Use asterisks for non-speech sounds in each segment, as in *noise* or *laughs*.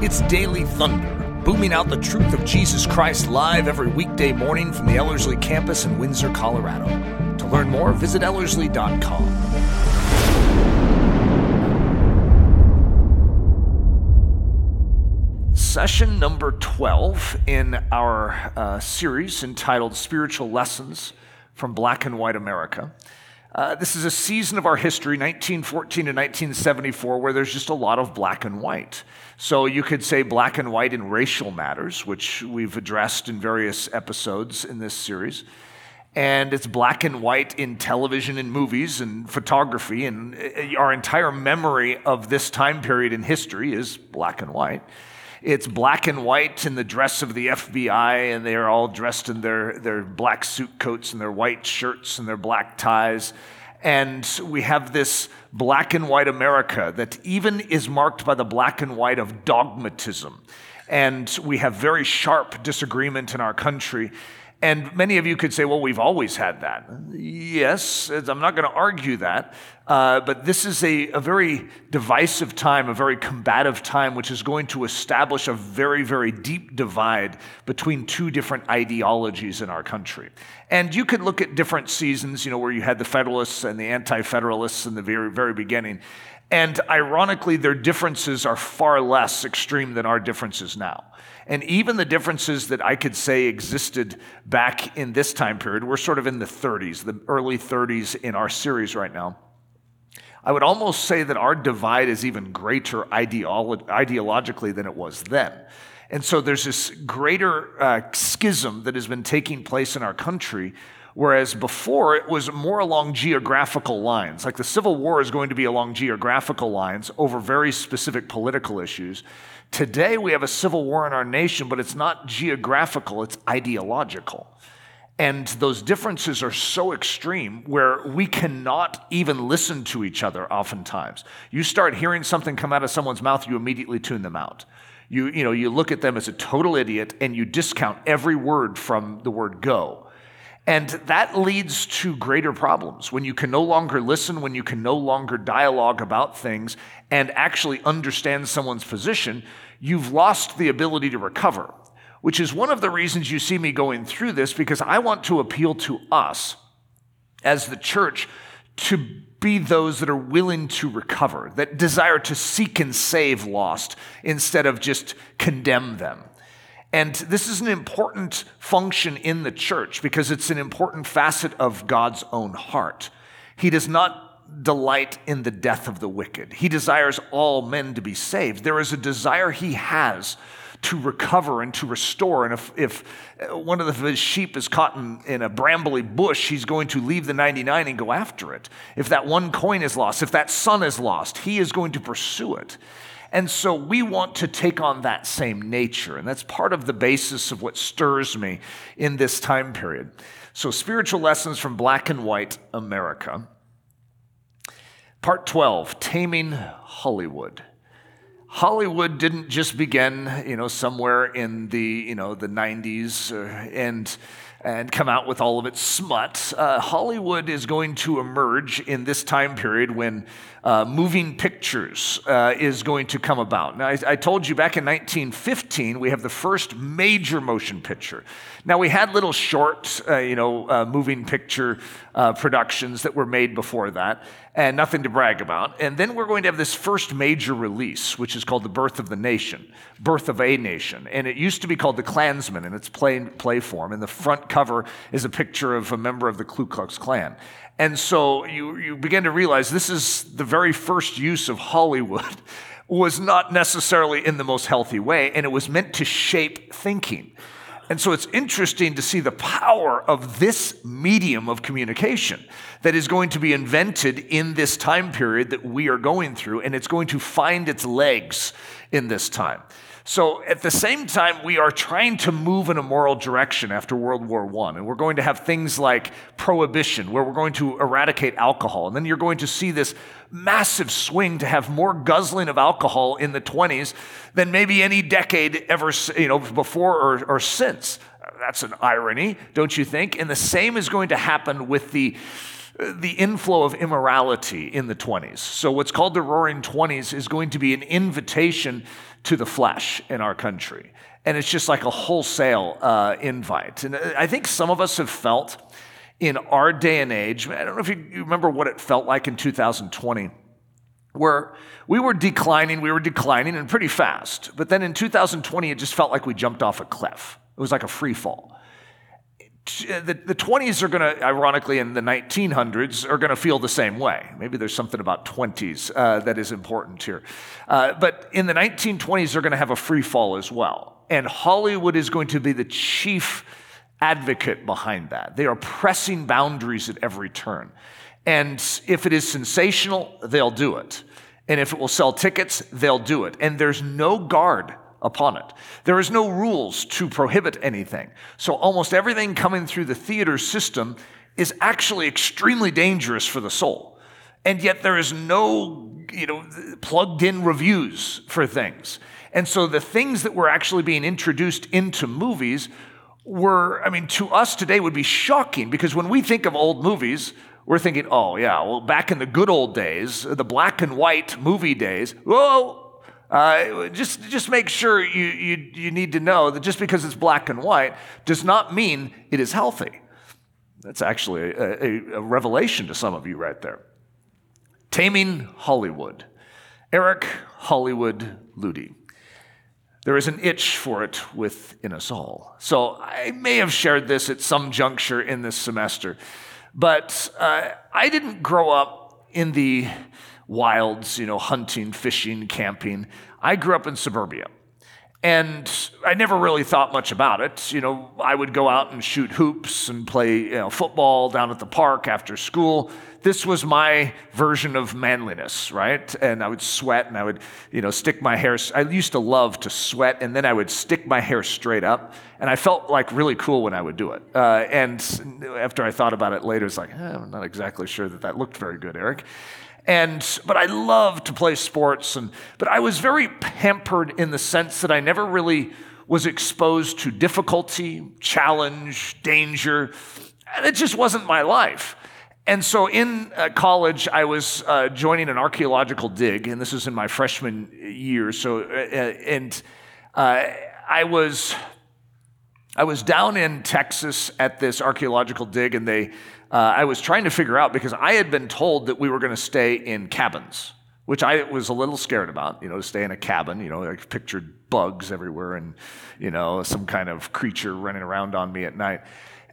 It's Daily Thunder, booming out the truth of Jesus Christ live every weekday morning from the Ellerslie campus in Windsor, Colorado. To learn more, visit Ellerslie.com. Session number 12 in our uh, series entitled Spiritual Lessons from Black and White America. Uh, this is a season of our history, 1914 to 1974, where there's just a lot of black and white. So you could say black and white in racial matters, which we've addressed in various episodes in this series. And it's black and white in television and movies and photography. And uh, our entire memory of this time period in history is black and white. It's black and white in the dress of the FBI, and they are all dressed in their, their black suit coats and their white shirts and their black ties. And we have this black and white America that even is marked by the black and white of dogmatism. And we have very sharp disagreement in our country. And many of you could say, well, we've always had that. Yes, I'm not going to argue that. Uh, but this is a, a very divisive time, a very combative time, which is going to establish a very, very deep divide between two different ideologies in our country. And you could look at different seasons, you know, where you had the Federalists and the Anti Federalists in the very, very beginning. And ironically, their differences are far less extreme than our differences now. And even the differences that I could say existed back in this time period, we're sort of in the 30s, the early 30s in our series right now. I would almost say that our divide is even greater ideolo- ideologically than it was then. And so there's this greater uh, schism that has been taking place in our country Whereas before, it was more along geographical lines. Like the Civil War is going to be along geographical lines over very specific political issues. Today, we have a civil war in our nation, but it's not geographical, it's ideological. And those differences are so extreme where we cannot even listen to each other oftentimes. You start hearing something come out of someone's mouth, you immediately tune them out. You, you, know, you look at them as a total idiot and you discount every word from the word go. And that leads to greater problems when you can no longer listen, when you can no longer dialogue about things and actually understand someone's position, you've lost the ability to recover, which is one of the reasons you see me going through this because I want to appeal to us as the church to be those that are willing to recover, that desire to seek and save lost instead of just condemn them. And this is an important function in the church because it's an important facet of God's own heart. He does not delight in the death of the wicked, He desires all men to be saved. There is a desire He has to recover and to restore. And if, if uh, one of his sheep is caught in, in a brambly bush, he's going to leave the 99 and go after it. If that one coin is lost, if that son is lost, he is going to pursue it. And so we want to take on that same nature. And that's part of the basis of what stirs me in this time period. So, spiritual lessons from black and white America. Part 12 Taming Hollywood. Hollywood didn't just begin, you know, somewhere in the, you know, the 90s uh, and and come out with all of its smut. Uh, Hollywood is going to emerge in this time period when uh, moving pictures uh, is going to come about. Now, I, I, told you back in 1915, we have the first major motion picture. Now, we had little short, uh, you know, uh, moving picture uh, productions that were made before that, and nothing to brag about. And then we're going to have this first major release, which is called The Birth of the Nation, Birth of a Nation. And it used to be called The Clansman in its play, play form. And the front cover is a picture of a member of the Ku Klux Klan. And so you, you begin to realize this is the very first use of Hollywood *laughs* was not necessarily in the most healthy way, and it was meant to shape thinking. And so it's interesting to see the power of this medium of communication that is going to be invented in this time period that we are going through, and it's going to find its legs in this time. So at the same time, we are trying to move in a moral direction after World War I. And we're going to have things like prohibition, where we're going to eradicate alcohol. And then you're going to see this massive swing to have more guzzling of alcohol in the 20s than maybe any decade ever, you know, before or, or since. That's an irony, don't you think? And the same is going to happen with the the inflow of immorality in the 20s. So, what's called the Roaring 20s is going to be an invitation to the flesh in our country. And it's just like a wholesale uh, invite. And I think some of us have felt in our day and age, I don't know if you remember what it felt like in 2020, where we were declining, we were declining and pretty fast. But then in 2020, it just felt like we jumped off a cliff. It was like a free fall. The, the 20s are going to, ironically, in the 1900s, are going to feel the same way. Maybe there's something about 20s uh, that is important here. Uh, but in the 1920s, they're going to have a free fall as well. And Hollywood is going to be the chief advocate behind that. They are pressing boundaries at every turn. And if it is sensational, they'll do it. And if it will sell tickets, they'll do it. And there's no guard upon it. There is no rules to prohibit anything. So almost everything coming through the theater system is actually extremely dangerous for the soul. And yet there is no, you know, plugged in reviews for things. And so the things that were actually being introduced into movies were, I mean, to us today would be shocking because when we think of old movies, we're thinking, oh, yeah, well, back in the good old days, the black and white movie days, whoa, uh, just, just make sure you, you, you need to know that just because it's black and white does not mean it is healthy. That's actually a, a, a revelation to some of you right there. Taming Hollywood. Eric Hollywood Ludy. There is an itch for it within us all. So I may have shared this at some juncture in this semester, but uh, I didn't grow up in the wilds, you know, hunting, fishing, camping. I grew up in suburbia. And I never really thought much about it. You know, I would go out and shoot hoops and play you know, football down at the park after school. This was my version of manliness, right? And I would sweat and I would, you know, stick my hair. I used to love to sweat and then I would stick my hair straight up. And I felt like really cool when I would do it. Uh, and after I thought about it later, it's like, eh, I'm not exactly sure that that looked very good, Eric. And, but I loved to play sports. And, but I was very pampered in the sense that I never really was exposed to difficulty, challenge, danger. It just wasn't my life. And so in uh, college, I was uh, joining an archaeological dig, and this was in my freshman year. So, uh, uh and uh, I was I was down in Texas at this archaeological dig, and they uh, I was trying to figure out because I had been told that we were going to stay in cabins, which I was a little scared about, you know, to stay in a cabin. You know, I pictured bugs everywhere and, you know, some kind of creature running around on me at night.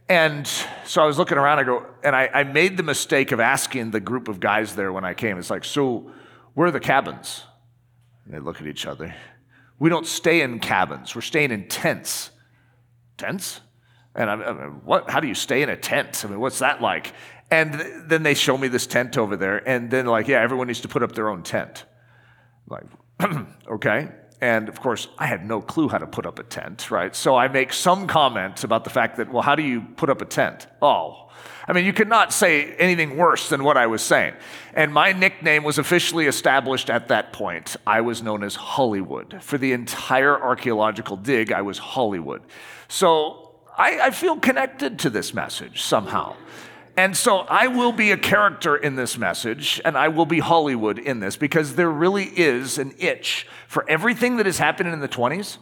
And so I was looking around, I go, and I, I made the mistake of asking the group of guys there when I came, it's like, so where are the cabins? And they look at each other. We don't stay in cabins, we're staying in tents. Tents? And I'm, I'm, what? How do you stay in a tent? I mean, what's that like? And then they show me this tent over there, and then like, yeah, everyone needs to put up their own tent. I'm like, *clears throat* okay. And of course, I had no clue how to put up a tent, right? So I make some comment about the fact that, well, how do you put up a tent? Oh, I mean, you could not say anything worse than what I was saying. And my nickname was officially established at that point. I was known as Hollywood. For the entire archaeological dig, I was Hollywood. So I, I feel connected to this message somehow. And so I will be a character in this message, and I will be Hollywood in this because there really is an itch for everything that has happened in the 20s.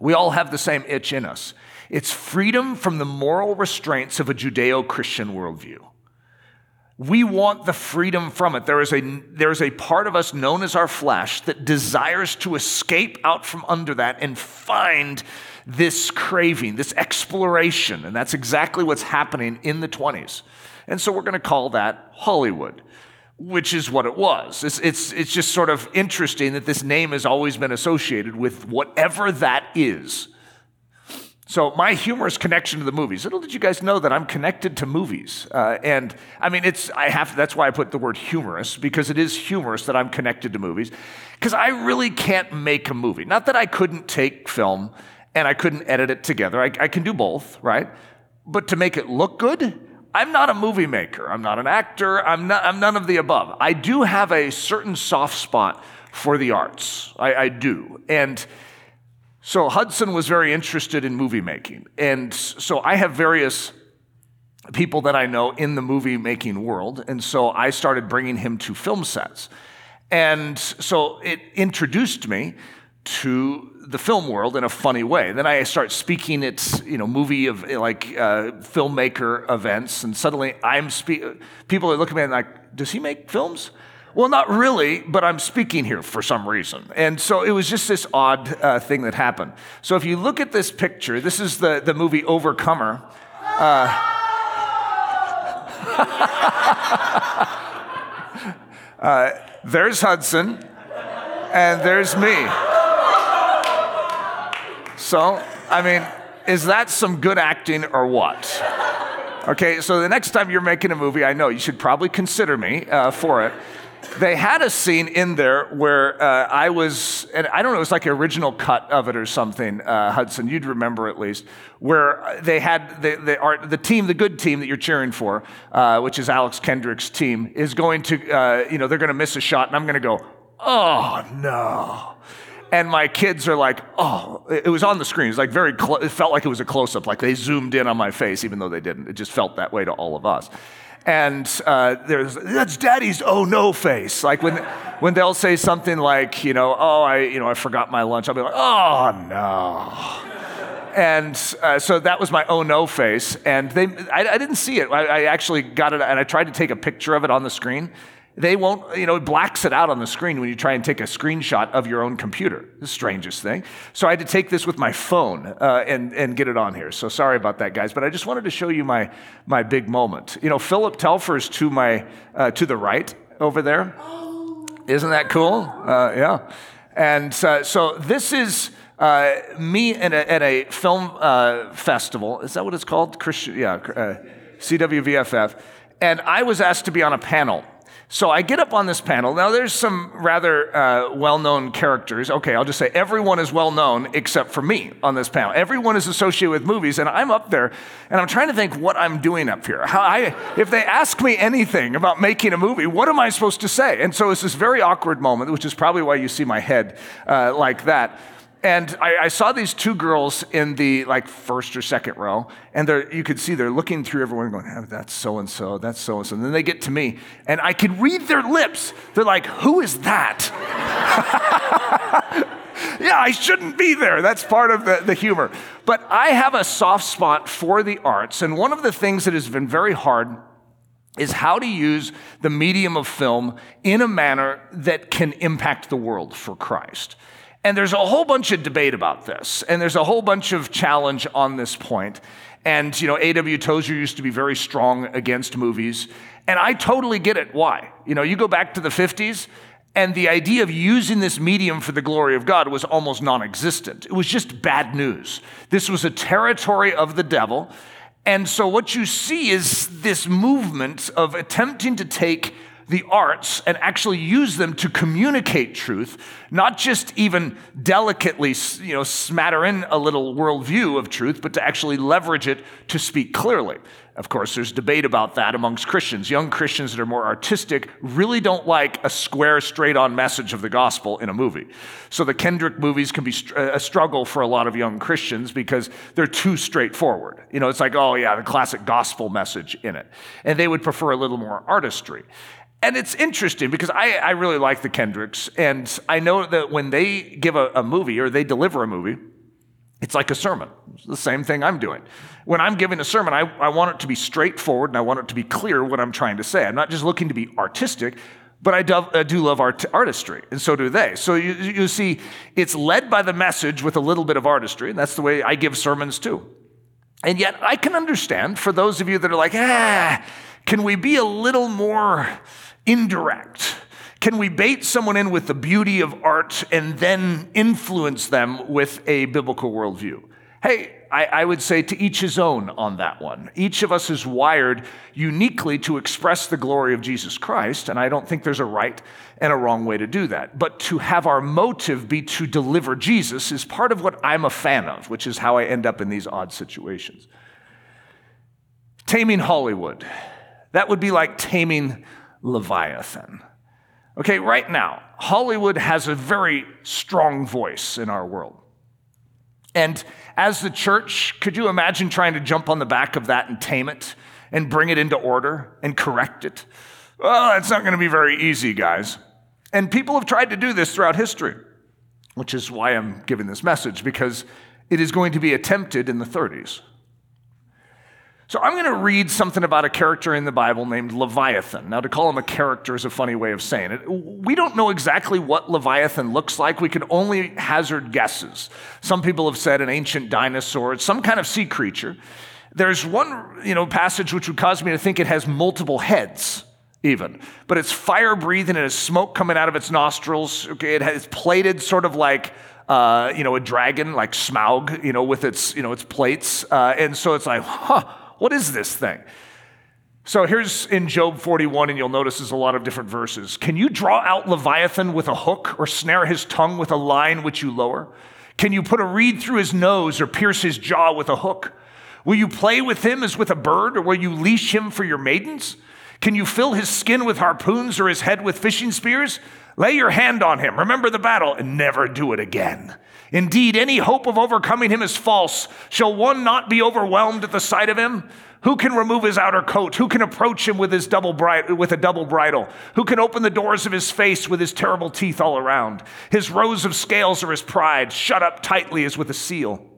We all have the same itch in us. It's freedom from the moral restraints of a Judeo Christian worldview. We want the freedom from it. There is, a, there is a part of us known as our flesh that desires to escape out from under that and find this craving, this exploration. And that's exactly what's happening in the 20s. And so we're going to call that Hollywood, which is what it was. It's, it's, it's just sort of interesting that this name has always been associated with whatever that is. So my humorous connection to the movies. Little did you guys know that I'm connected to movies, uh, and I mean it's I have that's why I put the word humorous because it is humorous that I'm connected to movies because I really can't make a movie. Not that I couldn't take film and I couldn't edit it together. I, I can do both, right? But to make it look good, I'm not a movie maker. I'm not an actor. I'm, not, I'm none of the above. I do have a certain soft spot for the arts. I, I do. And so Hudson was very interested in movie making. And so I have various people that I know in the movie making world. And so I started bringing him to film sets. And so it introduced me to the film world in a funny way. Then I start speaking at you know movie of like uh, filmmaker events, and suddenly I'm speak. People are looking at me like, does he make films? Well, not really, but I'm speaking here for some reason. And so it was just this odd uh, thing that happened. So if you look at this picture, this is the, the movie Overcomer. Uh, *laughs* uh, there's Hudson, and there's me. So, I mean, is that some good acting or what? Okay, so the next time you're making a movie, I know you should probably consider me uh, for it they had a scene in there where uh, I was, and I don't know, it was like an original cut of it or something, uh, Hudson, you'd remember at least, where they had the, the, the team, the good team that you're cheering for, uh, which is Alex Kendrick's team, is going to, uh, you know, they're going to miss a shot, and I'm going to go, oh no. And my kids are like, oh, it was on the screen. It was like very, clo- it felt like it was a close up, like they zoomed in on my face, even though they didn't. It just felt that way to all of us. And uh, there's that's daddy's oh no face. Like when when they'll say something like you know oh i you know i forgot my lunch i'll be like oh no. And uh, so that was my oh no face. And they i, I didn't see it. I, I actually got it and i tried to take a picture of it on the screen they won't, you know, it blacks it out on the screen when you try and take a screenshot of your own computer. The strangest thing. So I had to take this with my phone uh, and, and get it on here. So sorry about that, guys. But I just wanted to show you my, my big moment. You know, Philip Telfer's to my, uh, to the right over there. Isn't that cool? Uh, yeah. And uh, so this is uh, me at a, at a film uh, festival. Is that what it's called? Christian, yeah, CWVFF. And I was asked to be on a panel so I get up on this panel. Now, there's some rather uh, well known characters. Okay, I'll just say everyone is well known except for me on this panel. Everyone is associated with movies, and I'm up there and I'm trying to think what I'm doing up here. I, if they ask me anything about making a movie, what am I supposed to say? And so it's this very awkward moment, which is probably why you see my head uh, like that. And I, I, saw these two girls in the like first or second row, and you could see they're looking through everyone going, oh, that's so and so, that's so and so. And then they get to me, and I could read their lips. They're like, who is that? *laughs* yeah, I shouldn't be there. That's part of the, the humor. But I have a soft spot for the arts, and one of the things that has been very hard is how to use the medium of film in a manner that can impact the world for Christ. And there's a whole bunch of debate about this, and there's a whole bunch of challenge on this point. And, you know, A.W. Tozer used to be very strong against movies, and I totally get it. Why? You know, you go back to the 50s, and the idea of using this medium for the glory of God was almost non existent. It was just bad news. This was a territory of the devil. And so, what you see is this movement of attempting to take the arts and actually use them to communicate truth, not just even delicately, you know, smatter in a little worldview of truth, but to actually leverage it to speak clearly. Of course, there's debate about that amongst Christians. Young Christians that are more artistic really don't like a square, straight on message of the gospel in a movie. So the Kendrick movies can be a struggle for a lot of young Christians because they're too straightforward. You know, it's like, oh, yeah, the classic gospel message in it. And they would prefer a little more artistry. And it's interesting because I, I really like the Kendricks, and I know that when they give a, a movie or they deliver a movie, it's like a sermon. It's the same thing I'm doing. When I'm giving a sermon, I, I want it to be straightforward and I want it to be clear what I'm trying to say. I'm not just looking to be artistic, but I do, I do love art, artistry, and so do they. So you, you see, it's led by the message with a little bit of artistry, and that's the way I give sermons too. And yet, I can understand for those of you that are like, ah, can we be a little more indirect? Can we bait someone in with the beauty of art and then influence them with a biblical worldview? Hey, I, I, would say to each his own on that one. Each of us is wired uniquely to express the glory of Jesus Christ, and I don't think there's a right and a wrong way to do that. But to have our motive be to deliver Jesus is part of what I'm a fan of, which is how I end up in these odd situations. Taming Hollywood. That would be like taming Leviathan. Okay, right now, Hollywood has a very strong voice in our world. And as the church, could you imagine trying to jump on the back of that and tame it and bring it into order and correct it? Well, it's not going to be very easy, guys. And people have tried to do this throughout history, which is why I'm giving this message, because it is going to be attempted in the 30s. So I'm going to read something about a character in the Bible named Leviathan. Now, to call him a character is a funny way of saying it. We don't know exactly what Leviathan looks like. We can only hazard guesses. Some people have said an ancient dinosaur, it's some kind of sea creature. There's one, you know, passage which would cause me to think it has multiple heads even. But it's fire breathing and it's smoke coming out of its nostrils. Okay, it has plated sort of like uh, you know a dragon, like Smaug, you know, with its you know its plates. Uh, and so it's like, huh, what is this thing? So here's in Job 41, and you'll notice there's a lot of different verses. Can you draw out Leviathan with a hook or snare his tongue with a line which you lower? Can you put a reed through his nose or pierce his jaw with a hook? Will you play with him as with a bird, or will you leash him for your maidens? Can you fill his skin with harpoons or his head with fishing spears? Lay your hand on him, remember the battle, and never do it again. Indeed, any hope of overcoming him is false. Shall one not be overwhelmed at the sight of him? Who can remove his outer coat? Who can approach him with his double bri- with a double bridle? Who can open the doors of his face with his terrible teeth all around? His rows of scales are his pride, shut up tightly as with a seal.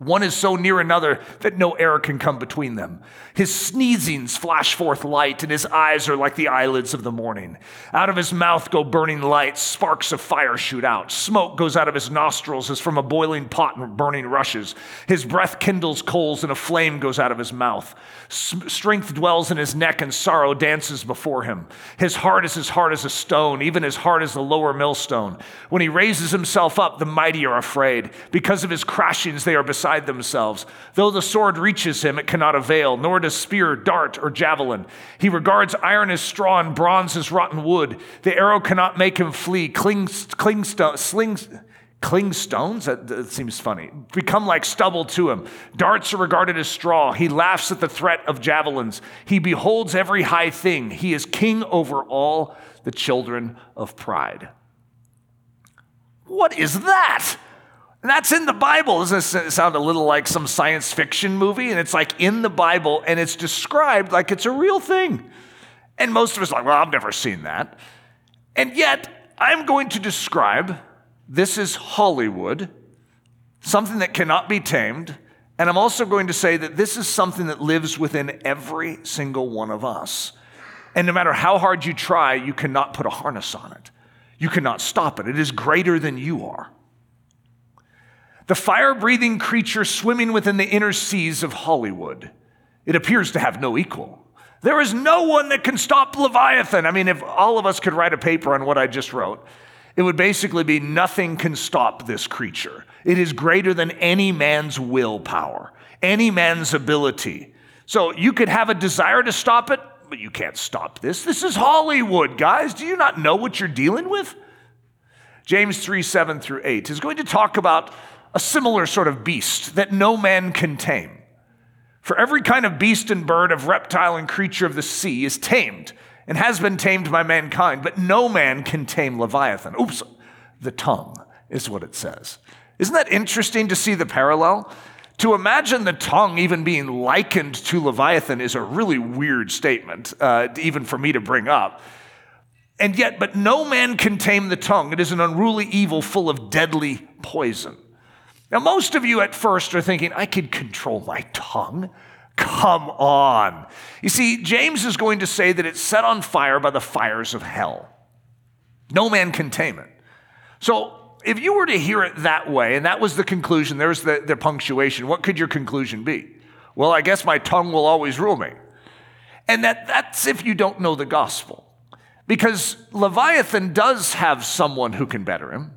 One is so near another that no air can come between them. His sneezings flash forth light, and his eyes are like the eyelids of the morning. Out of his mouth go burning lights, sparks of fire shoot out. Smoke goes out of his nostrils as from a boiling pot and burning rushes. His breath kindles coals, and a flame goes out of his mouth. S- strength dwells in his neck, and sorrow dances before him. His heart is as hard as a stone, even as hard as the lower millstone. When he raises himself up, the mighty are afraid. Because of his crashings, they are beside beside themselves. Though the sword reaches him, it cannot avail, nor does spear, dart, or javelin. He regards iron as straw and bronze as rotten wood. The arrow cannot make him flee. Cling, cling, slings, cling stones? That, that, seems funny. Become like stubble to him. Darts are regarded as straw. He laughs at the threat of javelins. He beholds every high thing. He is king over all the children of pride. What is that? And that's in the Bible. Doesn't it sound a little like some science fiction movie? And it's like in the Bible and it's described like it's a real thing. And most of us are like, well, I've never seen that. And yet, I'm going to describe this is Hollywood, something that cannot be tamed. And I'm also going to say that this is something that lives within every single one of us. And no matter how hard you try, you cannot put a harness on it. You cannot stop it. It is greater than you are the fire breathing creature swimming within the inner seas of Hollywood. It appears to have no equal. There is no one that can stop Leviathan. I mean, if all of us could write a paper on what I just wrote, it would basically be nothing can stop this creature. It is greater than any man's willpower, any man's ability. So you could have a desire to stop it, but you can't stop this. This is Hollywood, guys. Do you not know what you're dealing with? James 3 7 through 8 is going to talk about a similar sort of beast that no man can tame. For every kind of beast and bird, of reptile and creature of the sea is tamed and has been tamed by mankind, but no man can tame Leviathan. Oops, the tongue is what it says. Isn't that interesting to see the parallel? To imagine the tongue even being likened to Leviathan is a really weird statement, uh, even for me to bring up. And yet, but no man can tame the tongue. It is an unruly evil full of deadly poison. Now, most of you at first are thinking, I could control my tongue. Come on. You see, James is going to say that it's set on fire by the fires of hell. No man can tame it. So, if you were to hear it that way, and that was the conclusion, there's the, the punctuation, what could your conclusion be? Well, I guess my tongue will always rule me. And that, that's if you don't know the gospel. Because Leviathan does have someone who can better him.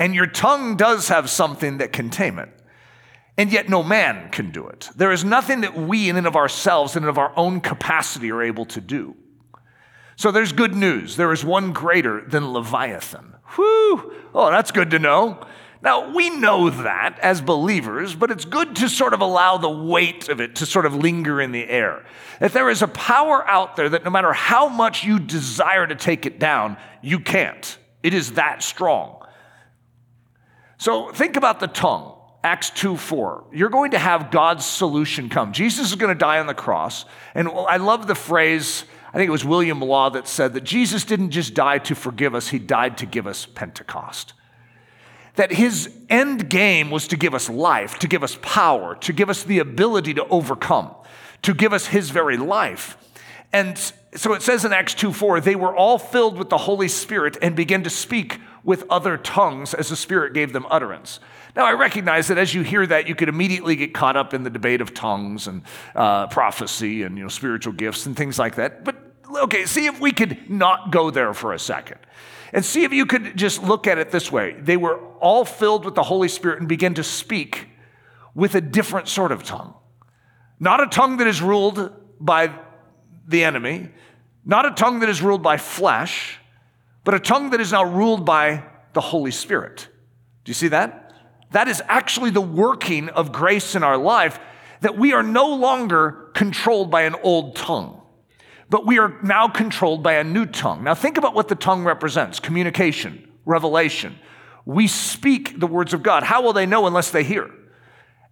And your tongue does have something that can tame it. And yet no man can do it. There is nothing that we in and of ourselves in and of our own capacity are able to do. So there's good news. There is one greater than Leviathan. Whew. Oh, that's good to know. Now, we know that as believers, but it's good to sort of allow the weight of it to sort of linger in the air. That there is a power out there that no matter how much you desire to take it down, you can't. It is that strong. So think about the tongue. Acts 2 4, you're going to have God's solution come. Jesus is going to die on the cross. And I love the phrase, I think it was William Law that said that Jesus didn't just die to forgive us, he died to give us Pentecost. That his end game was to give us life, to give us power, to give us the ability to overcome, to give us his very life. And so it says in Acts 2 4, they were all filled with the Holy Spirit and began to speak with other tongues as the Spirit gave them utterance. Now, I recognize that as you hear that, you could immediately get caught up in the debate of tongues and uh, prophecy and you know, spiritual gifts and things like that. But okay, see if we could not go there for a second. And see if you could just look at it this way. They were all filled with the Holy Spirit and began to speak with a different sort of tongue. Not a tongue that is ruled by the enemy, not a tongue that is ruled by flesh, but a tongue that is now ruled by the Holy Spirit. Do you see that? That is actually the working of grace in our life, that we are no longer controlled by an old tongue, but we are now controlled by a new tongue. Now, think about what the tongue represents communication, revelation. We speak the words of God. How will they know unless they hear?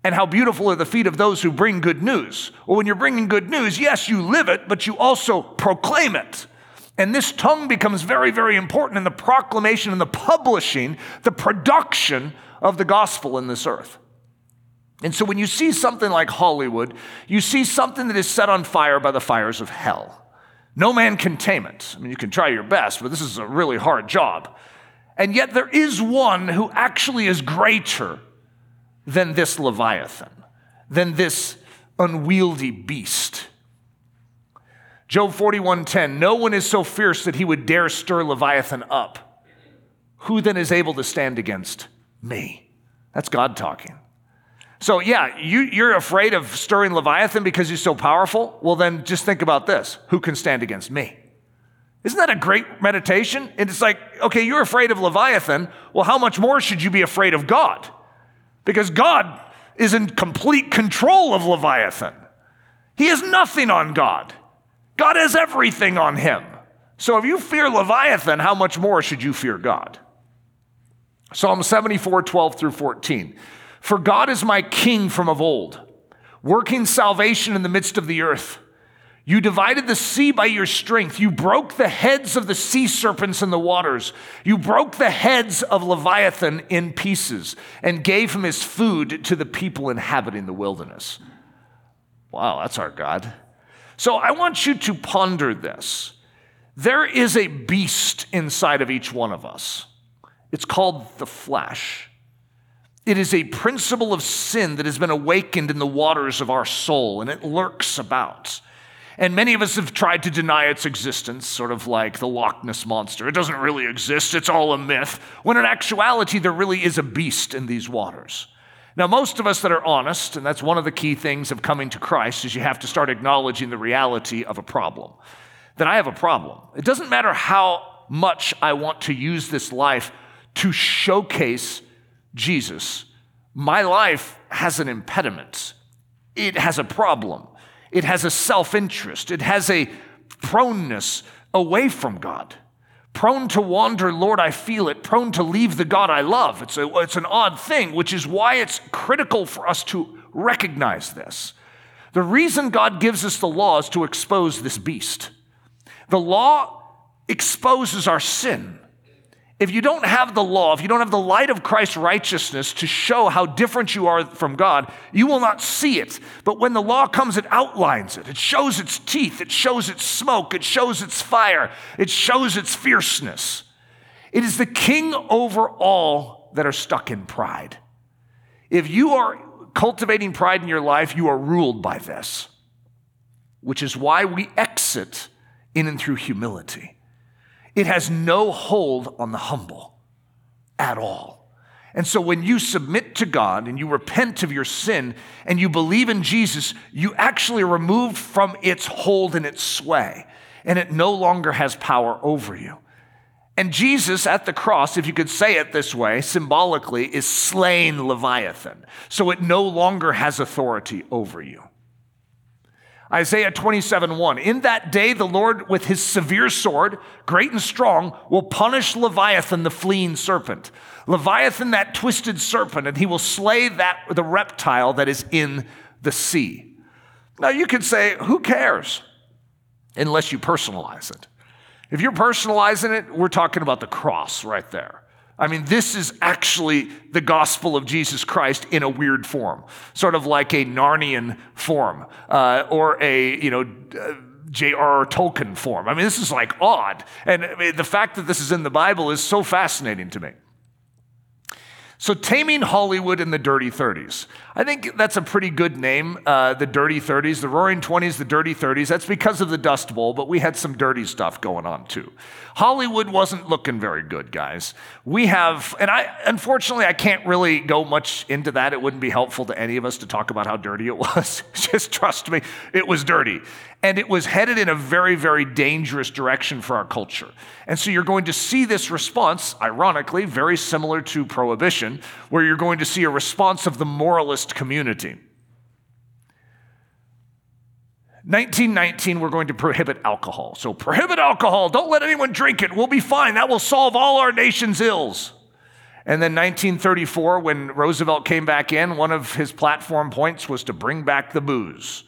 And how beautiful are the feet of those who bring good news. Well, when you're bringing good news, yes, you live it, but you also proclaim it. And this tongue becomes very, very important in the proclamation and the publishing, the production of the gospel in this earth. And so when you see something like Hollywood, you see something that is set on fire by the fires of hell. No man can tame it. I mean, you can try your best, but this is a really hard job. And yet there is one who actually is greater than this Leviathan, than this unwieldy beast. Job 41:10, no one is so fierce that he would dare stir Leviathan up. Who then is able to stand against me? That's God talking. So, yeah, you, you're afraid of stirring Leviathan because he's so powerful? Well, then just think about this who can stand against me? Isn't that a great meditation? And it's like, okay, you're afraid of Leviathan. Well, how much more should you be afraid of God? Because God is in complete control of Leviathan. He has nothing on God. God has everything on him. So if you fear Leviathan, how much more should you fear God? Psalm 74, 12 through 14. For God is my king from of old, working salvation in the midst of the earth. You divided the sea by your strength. You broke the heads of the sea serpents in the waters. You broke the heads of Leviathan in pieces and gave him his food to the people inhabiting the wilderness. Wow, that's our God. So I want you to ponder this. There is a beast inside of each one of us. It's called the flesh. It is a principle of sin that has been awakened in the waters of our soul, and it lurks about. And many of us have tried to deny its existence, sort of like the Loch Ness monster. It doesn't really exist, it's all a myth, when in actuality, there really is a beast in these waters. Now, most of us that are honest, and that's one of the key things of coming to Christ, is you have to start acknowledging the reality of a problem. That I have a problem. It doesn't matter how much I want to use this life to showcase Jesus. My life has an impediment. It has a problem. It has a self interest. It has a proneness away from God prone to wander, Lord, I feel it, prone to leave the God I love. It's, a, it's an odd thing, which is why it's critical for us to recognize this. The reason God gives us the law is to expose this beast. The law exposes our sin. If you don't have the law, if you don't have the light of Christ's righteousness to show how different you are from God, you will not see it. But when the law comes, it outlines it. It shows its teeth, it shows its smoke, it shows its fire, it shows its fierceness. It is the king over all that are stuck in pride. If you are cultivating pride in your life, you are ruled by this, which is why we exit in and through humility. It has no hold on the humble at all. And so when you submit to God and you repent of your sin and you believe in Jesus, you actually are removed from its hold and its sway, and it no longer has power over you. And Jesus at the cross, if you could say it this way, symbolically, is slain Leviathan. So it no longer has authority over you. Isaiah 27 1. In that day, the Lord, with his severe sword, great and strong, will punish Leviathan, the fleeing serpent. Leviathan, that twisted serpent, and he will slay that, the reptile that is in the sea. Now, you could say, who cares? Unless you personalize it. If you're personalizing it, we're talking about the cross right there. I mean, this is actually the gospel of Jesus Christ in a weird form, sort of like a Narnian form uh, or a, you know, uh, J.R.R. Tolkien form. I mean, this is like odd. And I mean, the fact that this is in the Bible is so fascinating to me. So, Taming Hollywood in the Dirty 30s. I think that's a pretty good name, uh, the Dirty 30s. The Roaring 20s, the Dirty 30s. That's because of the Dust Bowl, but we had some dirty stuff going on too. Hollywood wasn't looking very good, guys. We have, and I, unfortunately, I can't really go much into that. It wouldn't be helpful to any of us to talk about how dirty it *laughs* was. Just trust me, it was dirty. And it was headed in a very, very dangerous direction for our culture. And so you're going to see this response, ironically, very similar to prohibition, where you're going to see a response of the moralist community. 1919, we're going to prohibit alcohol. So, prohibit alcohol. Don't let anyone drink it. We'll be fine. That will solve all our nation's ills. And then 1934, when Roosevelt came back in, one of his platform points was to bring back the booze.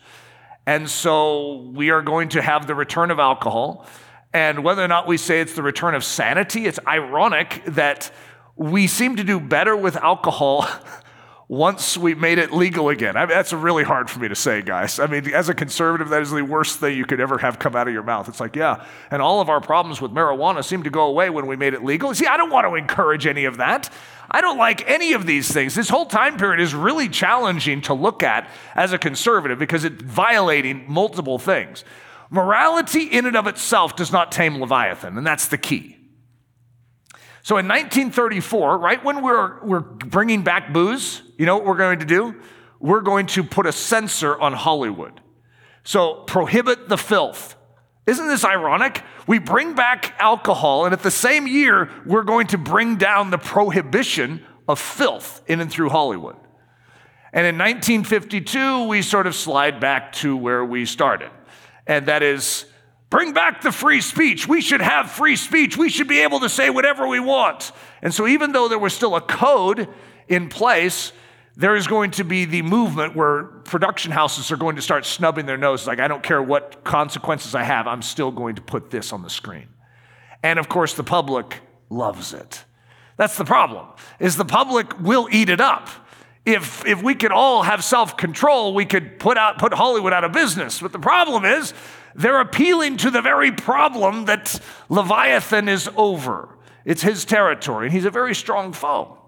And so we are going to have the return of alcohol. And whether or not we say it's the return of sanity, it's ironic that we seem to do better with alcohol *laughs* once we made it legal again. I mean, that's really hard for me to say, guys. I mean, as a conservative, that is the worst thing you could ever have come out of your mouth. It's like, yeah, and all of our problems with marijuana seem to go away when we made it legal. See, I don't want to encourage any of that. I don't like any of these things. This whole time period is really challenging to look at as a conservative because it's violating multiple things. Morality in and of itself does not tame Leviathan, and that's the key. So in 1934, right when we're, we're bringing back booze, you know what we're going to do? We're going to put a censor on Hollywood. So prohibit the filth. Isn't this ironic? We bring back alcohol, and at the same year, we're going to bring down the prohibition of filth in and through Hollywood. And in 1952, we sort of slide back to where we started, and that is Bring back the free speech. We should have free speech. We should be able to say whatever we want. And so, even though there was still a code in place, there is going to be the movement where production houses are going to start snubbing their noses like, I don't care what consequences I have, I'm still going to put this on the screen. And of course, the public loves it. That's the problem, is the public will eat it up. If, if we could all have self control, we could put, out, put Hollywood out of business. But the problem is, they're appealing to the very problem that Leviathan is over. It's his territory, and he's a very strong foe.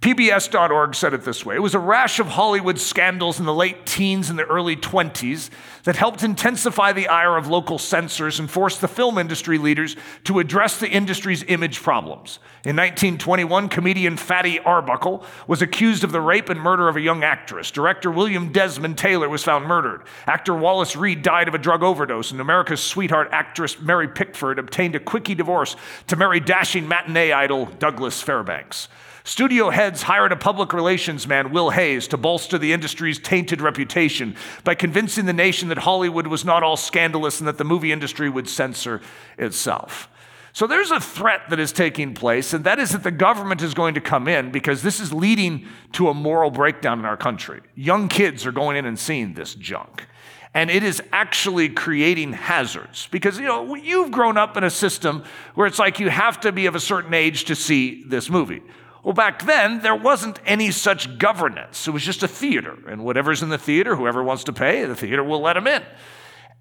PBS.org said it this way It was a rash of Hollywood scandals in the late teens and the early 20s that helped intensify the ire of local censors and forced the film industry leaders to address the industry's image problems. In 1921, comedian Fatty Arbuckle was accused of the rape and murder of a young actress. Director William Desmond Taylor was found murdered. Actor Wallace Reid died of a drug overdose, and America's sweetheart actress Mary Pickford obtained a quickie divorce to marry dashing matinee idol Douglas Fairbanks. Studio heads hired a public relations man, Will Hays, to bolster the industry's tainted reputation by convincing the nation that Hollywood was not all scandalous and that the movie industry would censor itself. So there's a threat that is taking place, and that is that the government is going to come in because this is leading to a moral breakdown in our country. Young kids are going in and seeing this junk. And it is actually creating hazards because, you know, you've grown up in a system where it's like you have to be of a certain age to see this movie. Well, back then, there wasn't any such governance. It was just a theater. And whatever's in the theater, whoever wants to pay, the theater will let them in.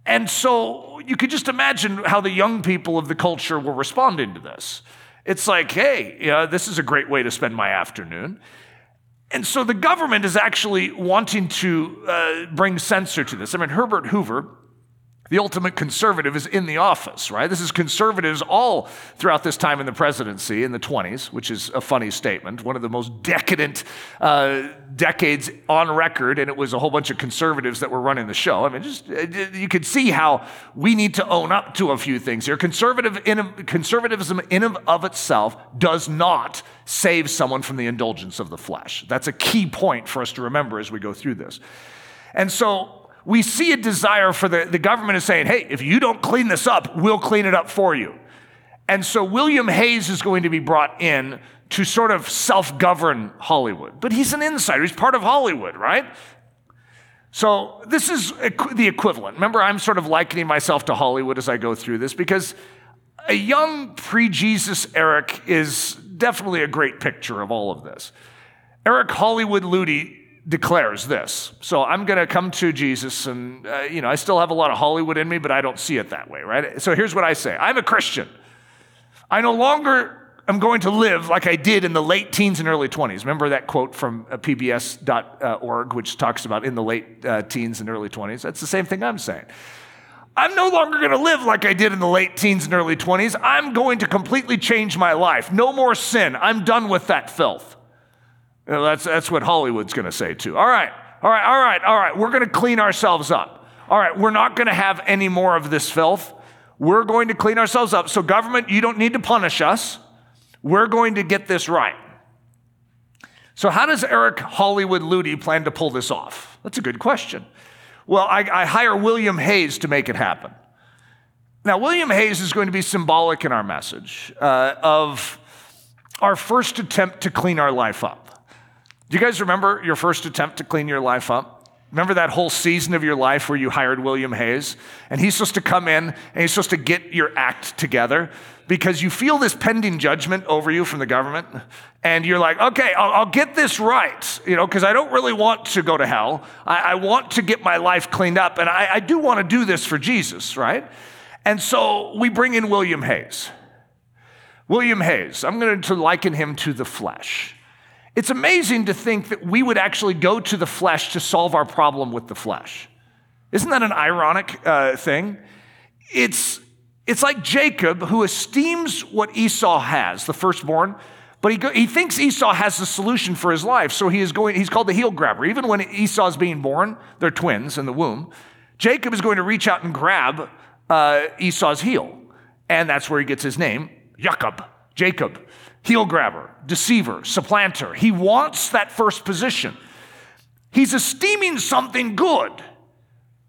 And so you could just imagine how the young people of the culture were responding to this. It's like, hey, this is a great way to spend my afternoon. And so the government is actually wanting to uh, bring censor to this. I mean, Herbert Hoover, the ultimate conservative is in the office, right? This is conservatives all throughout this time in the presidency in the 20s, which is a funny statement, one of the most decadent uh, decades on record, and it was a whole bunch of conservatives that were running the show. I mean, just uh, you could see how we need to own up to a few things here. Conservative in, conservatism in and of itself does not save someone from the indulgence of the flesh. That's a key point for us to remember as we go through this. And so we see a desire for the, the government is saying, hey, if you don't clean this up, we'll clean it up for you. And so William Hays is going to be brought in to sort of self govern Hollywood. But he's an insider, he's part of Hollywood, right? So this is the equivalent. Remember, I'm sort of likening myself to Hollywood as I go through this because a young pre Jesus Eric is definitely a great picture of all of this. Eric Hollywood Ludy declares this. So I'm going to come to Jesus, and, uh, you know, I still have a lot of Hollywood in me, but I don't see it that way, right? So here's what I say I'm a Christian. I no longer am going to live like I did in the late teens and early 20s. Remember that quote from uh, pbs.org, which talks about in the late uh, teens and early 20s? That's the same thing I'm saying. I'm no longer going to live like I did in the late teens and early 20s. I'm going to completely change my life. No more sin. I'm done with that filth. You know, that's, that's what Hollywood's going to say too. All right, all right, all right, all right. We're going to clean ourselves up. All right, we're not going to have any more of this filth. We're going to clean ourselves up. So, government, you don't need to punish us. We're going to get this right. So, how does Eric Hollywood Ludy plan to pull this off? That's a good question. Well, I, I hire William Hays to make it happen. Now, William Hays is going to be symbolic in our message uh, of our first attempt to clean our life up. Do you guys remember your first attempt to clean your life up? Remember that whole season of your life where you hired William Hays? And he's supposed to come in and he's supposed to get your act together because you feel this pending judgment over you from the government. And you're like, okay, I'll, I'll get this right, you know, because I don't really want to go to hell. I, I want to get my life cleaned up. And I, I do want to do this for Jesus, right? And so we bring in William Hays. William Hays, I'm going to liken him to the flesh. It's amazing to think that we would actually go to the flesh to solve our problem with the flesh. Isn't that an ironic uh, thing? It's, it's like Jacob, who esteems what Esau has, the firstborn, but he, go, he thinks Esau has the solution for his life. So he is going, he's called the heel grabber. Even when Esau is being born, they're twins in the womb, Jacob is going to reach out and grab uh, Esau's heel. And that's where he gets his name, Jacob, Jacob heel grabber, deceiver, supplanter. He wants that first position. He's esteeming something good,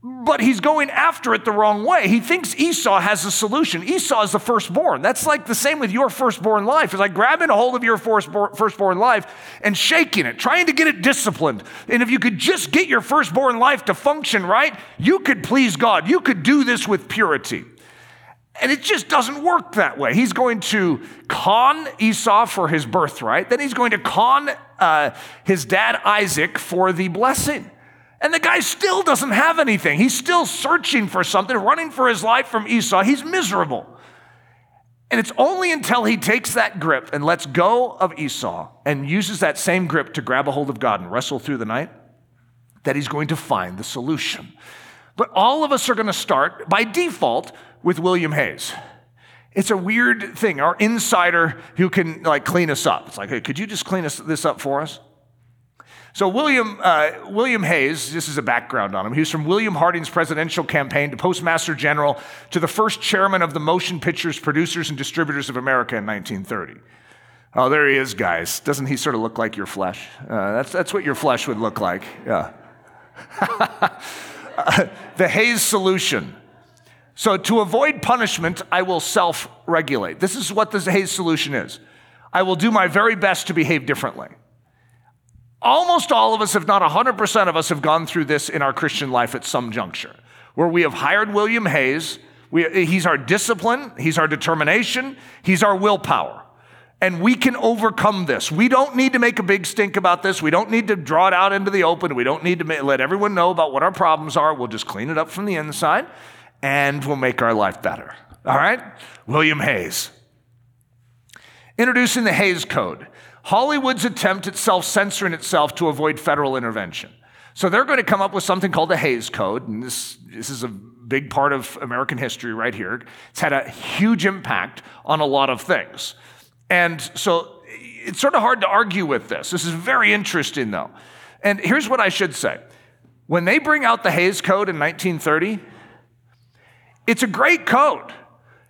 but he's going after it the wrong way. He thinks Esau has a solution. Esau is the firstborn. That's like the same with your firstborn life. It's like grabbing a hold of your firstborn life and shaking it, trying to get it disciplined. And if you could just get your firstborn life to function right, you could please God. You could do this with purity. And it just doesn't work that way. He's going to con Esau for his birthright, then he's going to con uh, his dad Isaac for the blessing. And the guy still doesn't have anything. He's still searching for something, running for his life from Esau. He's miserable. And it's only until he takes that grip and lets go of Esau and uses that same grip to grab a hold of God and wrestle through the night that he's going to find the solution. But all of us are going to start by default with William Hays. It's a weird thing. Our insider who can like clean us up. It's like, hey, could you just clean us, this up for us? So William uh, William Hays, this is a background on him. He was from William Harding's presidential campaign to Postmaster General to the first chairman of the Motion Pictures Producers and Distributors of America in 1930. Oh, there he is, guys. Doesn't he sort of look like your flesh? Uh, that's, that's what your flesh would look like. Yeah. uh, *laughs* the Hays solution. So, to avoid punishment, I will self regulate. This is what the Hays solution is. I will do my very best to behave differently. Almost all of us, if not 100% of us, have gone through this in our Christian life at some juncture, where we have hired William Hays. We, he's our discipline, he's our determination, he's our willpower. And we can overcome this. We don't need to make a big stink about this. We don't need to draw it out into the open. We don't need to let everyone know about what our problems are. We'll just clean it up from the inside and will make our life better. All right? William Hays. Introducing the Hays Code Hollywood's attempt at self censoring itself to avoid federal intervention. So they're going to come up with something called the Hays Code, and this, this is a big part of American history right here. It's had a huge impact on a lot of things. And so it's sort of hard to argue with this. This is very interesting, though. And here's what I should say when they bring out the Hays Code in 1930, it's a great code.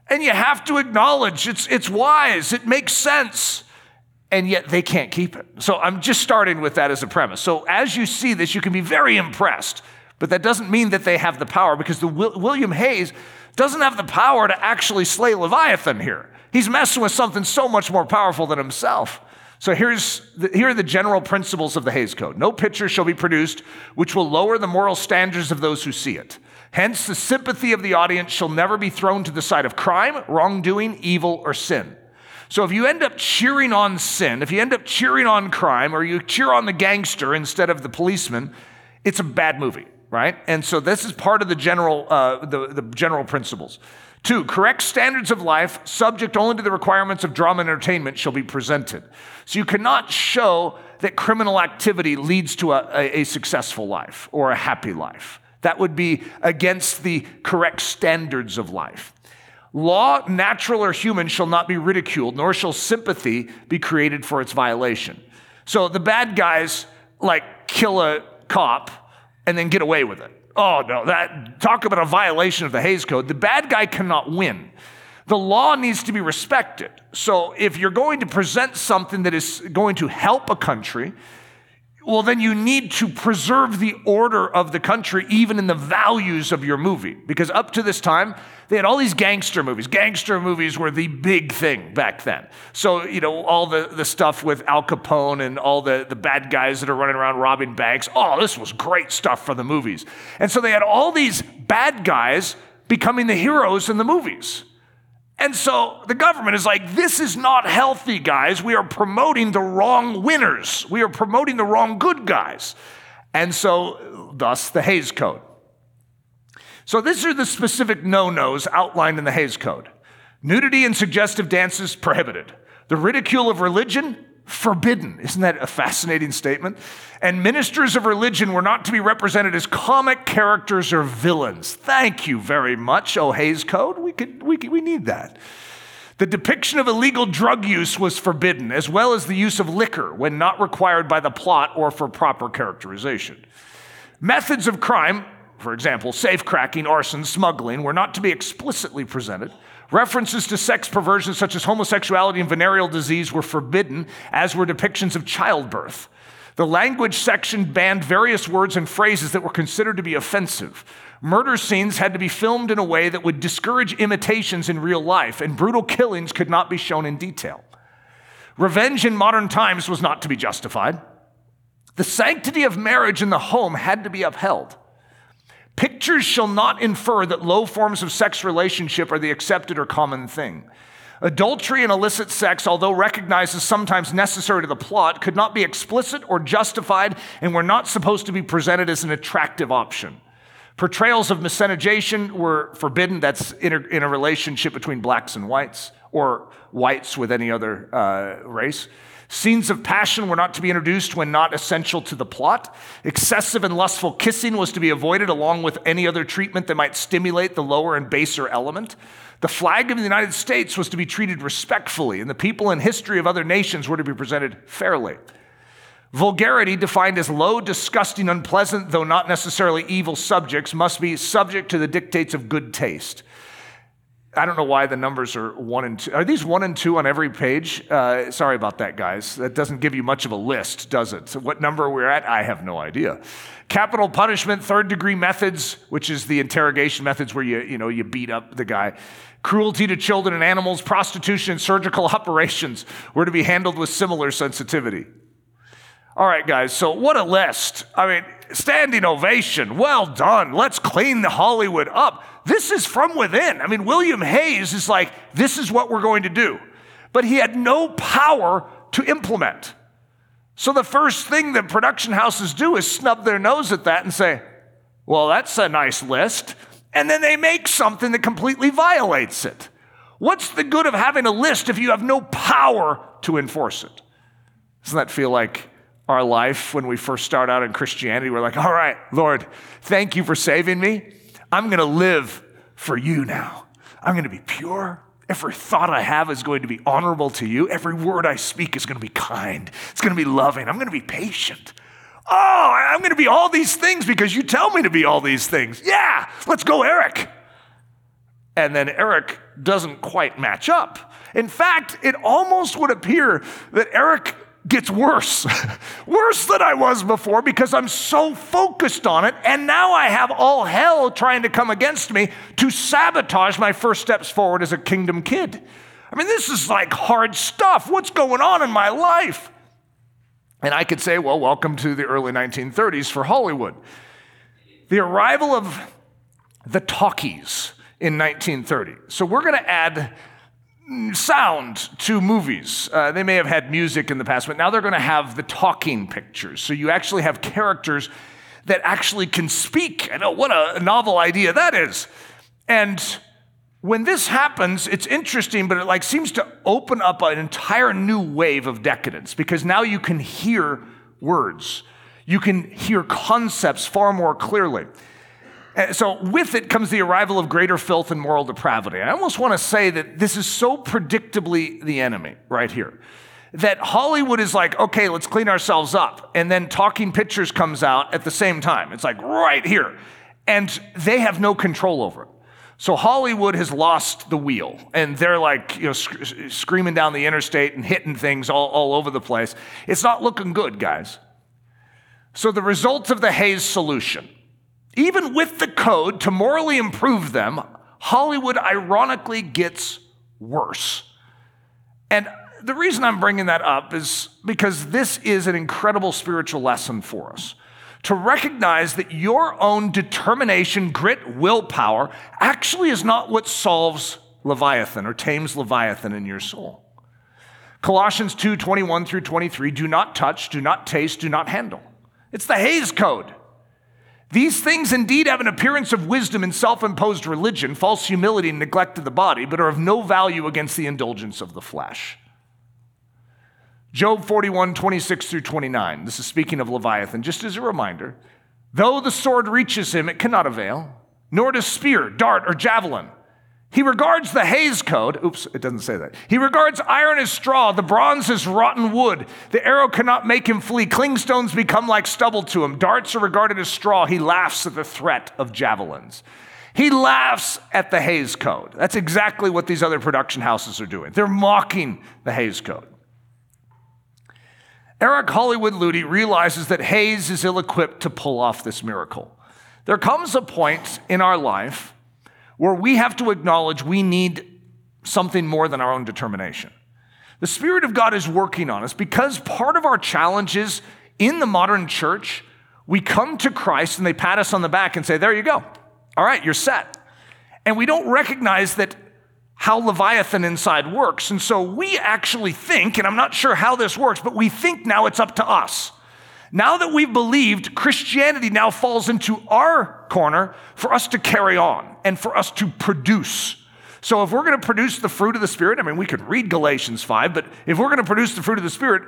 And you have to acknowledge it's, it's wise, it makes sense, and yet they can't keep it. So I'm just starting with that as a premise. So as you see this, you can be very impressed But that doesn't mean that they have the power because the William Hays doesn't have the power to actually slay Leviathan here. He's messing with something so much more powerful than himself. So here's the, here are the general principles of the Hays Code. No picture shall be produced which will lower the moral standards of those who see it. Hence, the sympathy of the audience shall never be thrown to the side of crime, wrongdoing, evil, or sin. So if you end up cheering on sin, if you end up cheering on crime, or you cheer on the gangster instead of the policeman, it's a bad movie, right? And so this is part of the general, uh, the, the general principles. Two, correct standards of life, subject only to the requirements of drama and entertainment, shall be presented. So you cannot show that criminal activity leads to a, a, a successful life or a happy life. That would be against the correct standards of life. Law, natural or human, shall not be ridiculed, nor shall sympathy be created for its violation. So the bad guys like kill a cop and then get away with it. Oh no, that talk about a violation of the Hays Code. The bad guy cannot win. The law needs to be respected. So if you're going to present something that is going to help a country, well, then you need to preserve the order of the country, even in the values of your movie. Because up to this time, they had all these gangster movies. Gangster movies were the big thing back then. So, you know, all the, the stuff with Al Capone and all the, the bad guys that are running around robbing banks. Oh, this was great stuff for the movies. And so they had all these bad guys becoming the heroes in the movies. And so the government is like, this is not healthy, guys. We are promoting the wrong winners. We are promoting the wrong good guys. And so, thus, the Hays Code. So, these are the specific no nos outlined in the Hays Code nudity and suggestive dances prohibited, the ridicule of religion forbidden. Isn't that a fascinating statement? And ministers of religion were not to be represented as comic characters or villains. Thank you very much, oh Hays Code. We, could, we, we need that. The depiction of illegal drug use was forbidden, as well as the use of liquor when not required by the plot or for proper characterization. Methods of crime, for example, safe cracking, arson, smuggling, were not to be explicitly presented. References to sex perversion, such as homosexuality and venereal disease, were forbidden, as were depictions of childbirth. The language section banned various words and phrases that were considered to be offensive. Murder scenes had to be filmed in a way that would discourage imitations in real life, and brutal killings could not be shown in detail. Revenge in modern times was not to be justified. The sanctity of marriage in the home had to be upheld. Pictures shall not infer that low forms of sex relationship are the accepted or common thing. Adultery and illicit sex, although recognized as sometimes necessary to the plot, could not be explicit or justified and were not supposed to be presented as an attractive option. Portrayals of miscegenation were forbidden. That's in a, in a relationship between blacks and whites, or whites with any other uh, race. Scenes of passion were not to be introduced when not essential to the plot. Excessive and lustful kissing was to be avoided, along with any other treatment that might stimulate the lower and baser element. The flag of the United States was to be treated respectfully, and the people and history of other nations were to be presented fairly. Vulgarity, defined as low, disgusting, unpleasant, though not necessarily evil subjects, must be subject to the dictates of good taste. I don't know why the numbers are one and two. Are these one and two on every page? Uh, sorry about that, guys. That doesn't give you much of a list, does it? So what number we're at, I have no idea. Capital punishment, third degree methods, which is the interrogation methods where you, you know, you beat up the guy. Cruelty to children and animals, prostitution, and surgical *laughs* operations were to be handled with similar sensitivity. All right, guys, so what a list. I mean, standing ovation. Well done. Let's clean the Hollywood up. This is from within. I mean, William Hays is like, this is what we're going to do. But he had no power to implement. So the first thing that production houses do is snub their nose at that and say, well, that's a nice list. And then they make something that completely violates it. What's the good of having a list if you have no power to enforce it? Doesn't that feel like our life when we first start out in Christianity? We're like, all right, Lord, thank you for saving me. I'm going to live for you now. I'm going to be pure. Every thought I have is going to be honorable to you. Every word I speak is going to be kind. It's going to be loving. I'm going to be patient. Oh, I'm going to be all these things because you tell me to be all these things. Yeah, let's go, Eric. And then Eric doesn't quite match up. In fact, it almost would appear that Eric gets worse, *laughs* worse than I was before because I'm so focused on it. And now I have all hell trying to come against me to sabotage my first steps forward as a kingdom kid. I mean, this is like hard stuff. What's going on in my life? And I could say, well, welcome to the early 1930s for Hollywood. The arrival of the talkies in 1930. So we're going to add sound to movies. Uh, they may have had music in the past, but now they're going to have the talking pictures. So you actually have characters that actually can speak. I know what a novel idea that is. And when this happens, it's interesting, but it like seems to open up an entire new wave of decadence because now you can hear words. You can hear concepts far more clearly. Uh, so, with it comes the arrival of greater filth and moral depravity. I almost want to say that this is so predictably the enemy right here. That Hollywood is like, okay, let's clean ourselves up. And then Talking Pictures comes out at the same time. It's like right here. And they have no control over it. So Hollywood has lost the wheel, and they're like, you know, sc- screaming down the interstate and hitting things all, all over the place. It's not looking good, guys. So the result of the Hays solution even with the code to morally improve them, Hollywood ironically gets worse. And the reason I'm bringing that up is because this is an incredible spiritual lesson for us. To recognize that your own determination, grit, willpower actually is not what solves Leviathan or tames Leviathan in your soul. Colossians 2 21 through 23 do not touch, do not taste, do not handle. It's the Hays Code. These things indeed have an appearance of wisdom and self imposed religion, false humility, and neglect of the body, but are of no value against the indulgence of the flesh. Job 41, 26 through 29. This is speaking of Leviathan, just as a reminder. Though the sword reaches him, it cannot avail, nor does spear, dart, or javelin. He regards the Hays Code. Oops, it doesn't say that. He regards iron as straw, the bronze as rotten wood. The arrow cannot make him flee. Slingstones become like stubble to him. Darts are regarded as straw. He laughs at the threat of javelins. He laughs at the Hays Code. That's exactly what these other production houses are doing. They're mocking the Hays Code. Eric Hollywood Ludy realizes that Hays is ill equipped to pull off this miracle. There comes a point in our life where we have to acknowledge we need something more than our own determination. The Spirit of God is working on us because part of our challenge is in the modern church, we come to Christ and they pat us on the back and say, There you go. All right, you're set. And we don't recognize that how Leviathan inside works. And so we actually think, and I'm not sure how this works, but we think now it's up to us. Now that we've believed, Christianity now falls into our corner for us to carry on and for us to produce. So if we're going to produce the fruit of the Spirit, I mean, we could read Galatians 5, but if we're going to produce the fruit of the Spirit,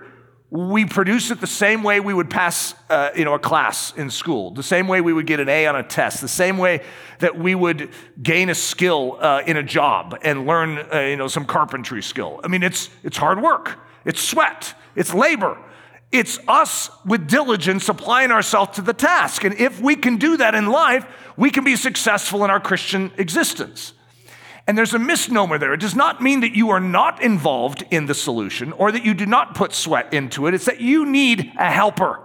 we produce it the same way we would pass uh, you know, a class in school, the same way we would get an A on a test, the same way that we would gain a skill uh, in a job and learn uh, you know, some carpentry skill. I mean, it's, it's hard work, it's sweat, it's labor. It's us with diligence applying ourselves to the task. And if we can do that in life, we can be successful in our Christian existence. And there's a misnomer there. It does not mean that you are not involved in the solution or that you do not put sweat into it. It's that you need a helper.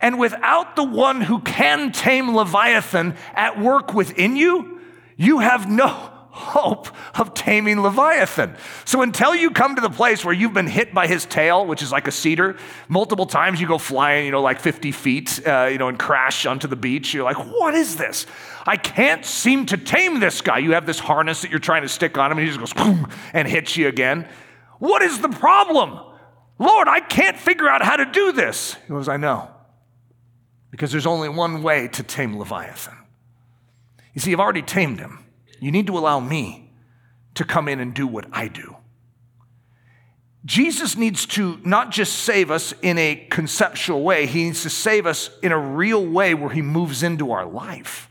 And without the one who can tame Leviathan at work within you, you have no hope of taming Leviathan. So until you come to the place where you've been hit by his tail, which is like a cedar, multiple times you go flying, you know, like 50 feet, uh, you know, and crash onto the beach, you're like, what is this? I can't seem to tame this guy. You have this harness that you're trying to stick on him, and he just goes and hits you again. What is the problem? Lord, I can't figure out how to do this. He goes, I know. Because there's only one way to tame Leviathan. You see, you've already tamed him. You need to allow me to come in and do what I do. Jesus needs to not just save us in a conceptual way, he needs to save us in a real way where he moves into our life.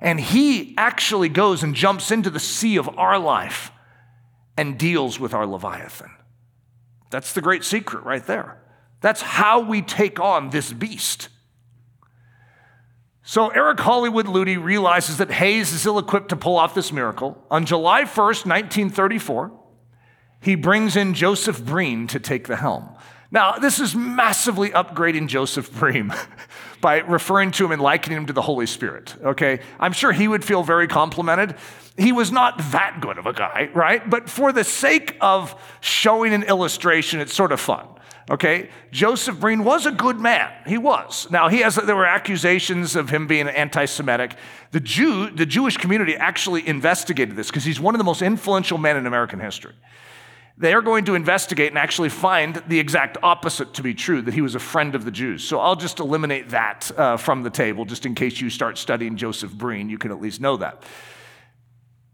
And he actually goes and jumps into the sea of our life and deals with our Leviathan. That's the great secret right there. That's how we take on this beast. So Eric Hollywood Ludy realizes that Hays is ill equipped to pull off this miracle. On July 1st, 1934, he brings in Joseph Breen to take the helm. Now, this is massively upgrading Joseph Breen *laughs* by referring to him and likening him to the Holy Spirit, okay? I'm sure he would feel very complimented. He was not that good of a guy, right? But for the sake of showing an illustration, it's sort of fun. Okay, Joseph Breen was a good man. He was. Now he has. There were accusations of him being anti-Semitic. The Jew, the Jewish community, actually investigated this because he's one of the most influential men in American history. They are going to investigate and actually find the exact opposite to be true, that he was a friend of the Jews. So I'll just eliminate that uh, from the table, just in case you start studying Joseph Breen, you can at least know that.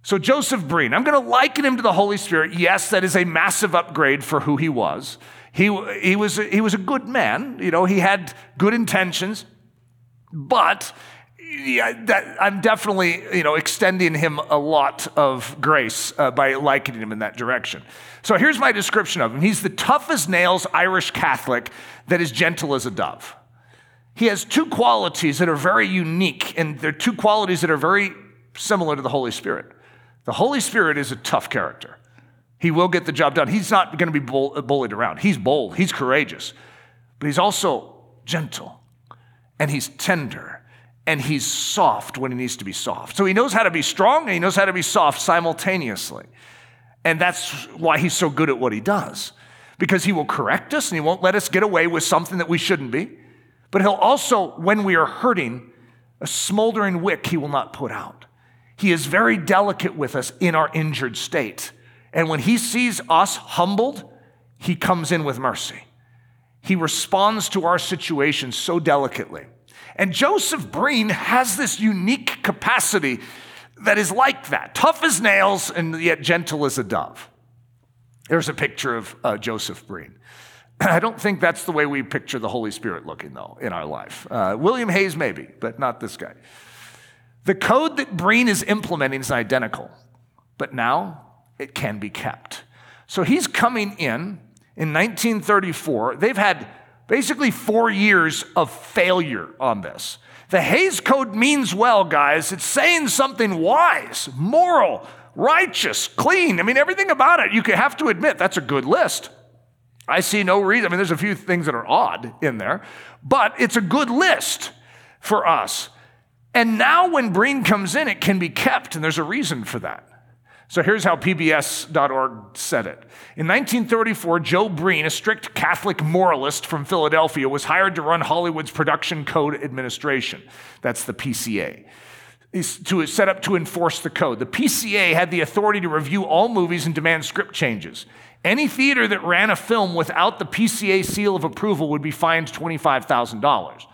So, Joseph Breen, I'm going to liken him to the Holy Spirit. Yes, that is a massive upgrade for who he was. He, he, was, he was a good man, you know, he had good intentions, but yeah, that, I'm definitely, you know, extending him a lot of grace uh, by likening him in that direction. So here's my description of him. He's the toughest nails Irish Catholic that is gentle as a dove. He has two qualities that are very unique, and they're two qualities that are very similar to the Holy Spirit. The Holy Spirit is a tough character. He will get the job done. He's not going to be bullied around. He's bold, he's courageous, but he's also gentle and he's tender and he's soft when he needs to be soft. So he knows how to be strong and he knows how to be soft simultaneously. And that's why he's so good at what he does, because he will correct us and he won't let us get away with something that we shouldn't be. But he'll also, when we are hurting, a smoldering wick he will not put out. He is very delicate with us in our injured state. And when he sees us humbled, he comes in with mercy. He responds to our situation so delicately. And Joseph Breen has this unique capacity that is like that tough as nails and yet gentle as a dove. There's a picture of uh, Joseph Breen. *clears throat* I don't think that's the way we picture the Holy Spirit looking, though, in our life. Uh, William Hays, maybe, but not this guy. The code that Breen is implementing is identical, but now it can be kept. So he's coming in in 1934. They've had basically four years of failure on this. The Hays Code means well, guys. It's saying something wise, moral, righteous, clean. I mean, everything about it, you have to admit that's a good list. I see no reason. I mean, there's a few things that are odd in there, but it's a good list for us. And now when Breen comes in, it can be kept, and there's a reason for that. So here's how PBS.org said it. In 1934, Joe Breen, a strict Catholic moralist from Philadelphia, was hired to run Hollywood's Production Code Administration. That's the PCA. To set up to enforce the code. The PCA had the authority to review all movies and demand script changes. Any theater that ran a film without the PCA seal of approval would be fined $25,000.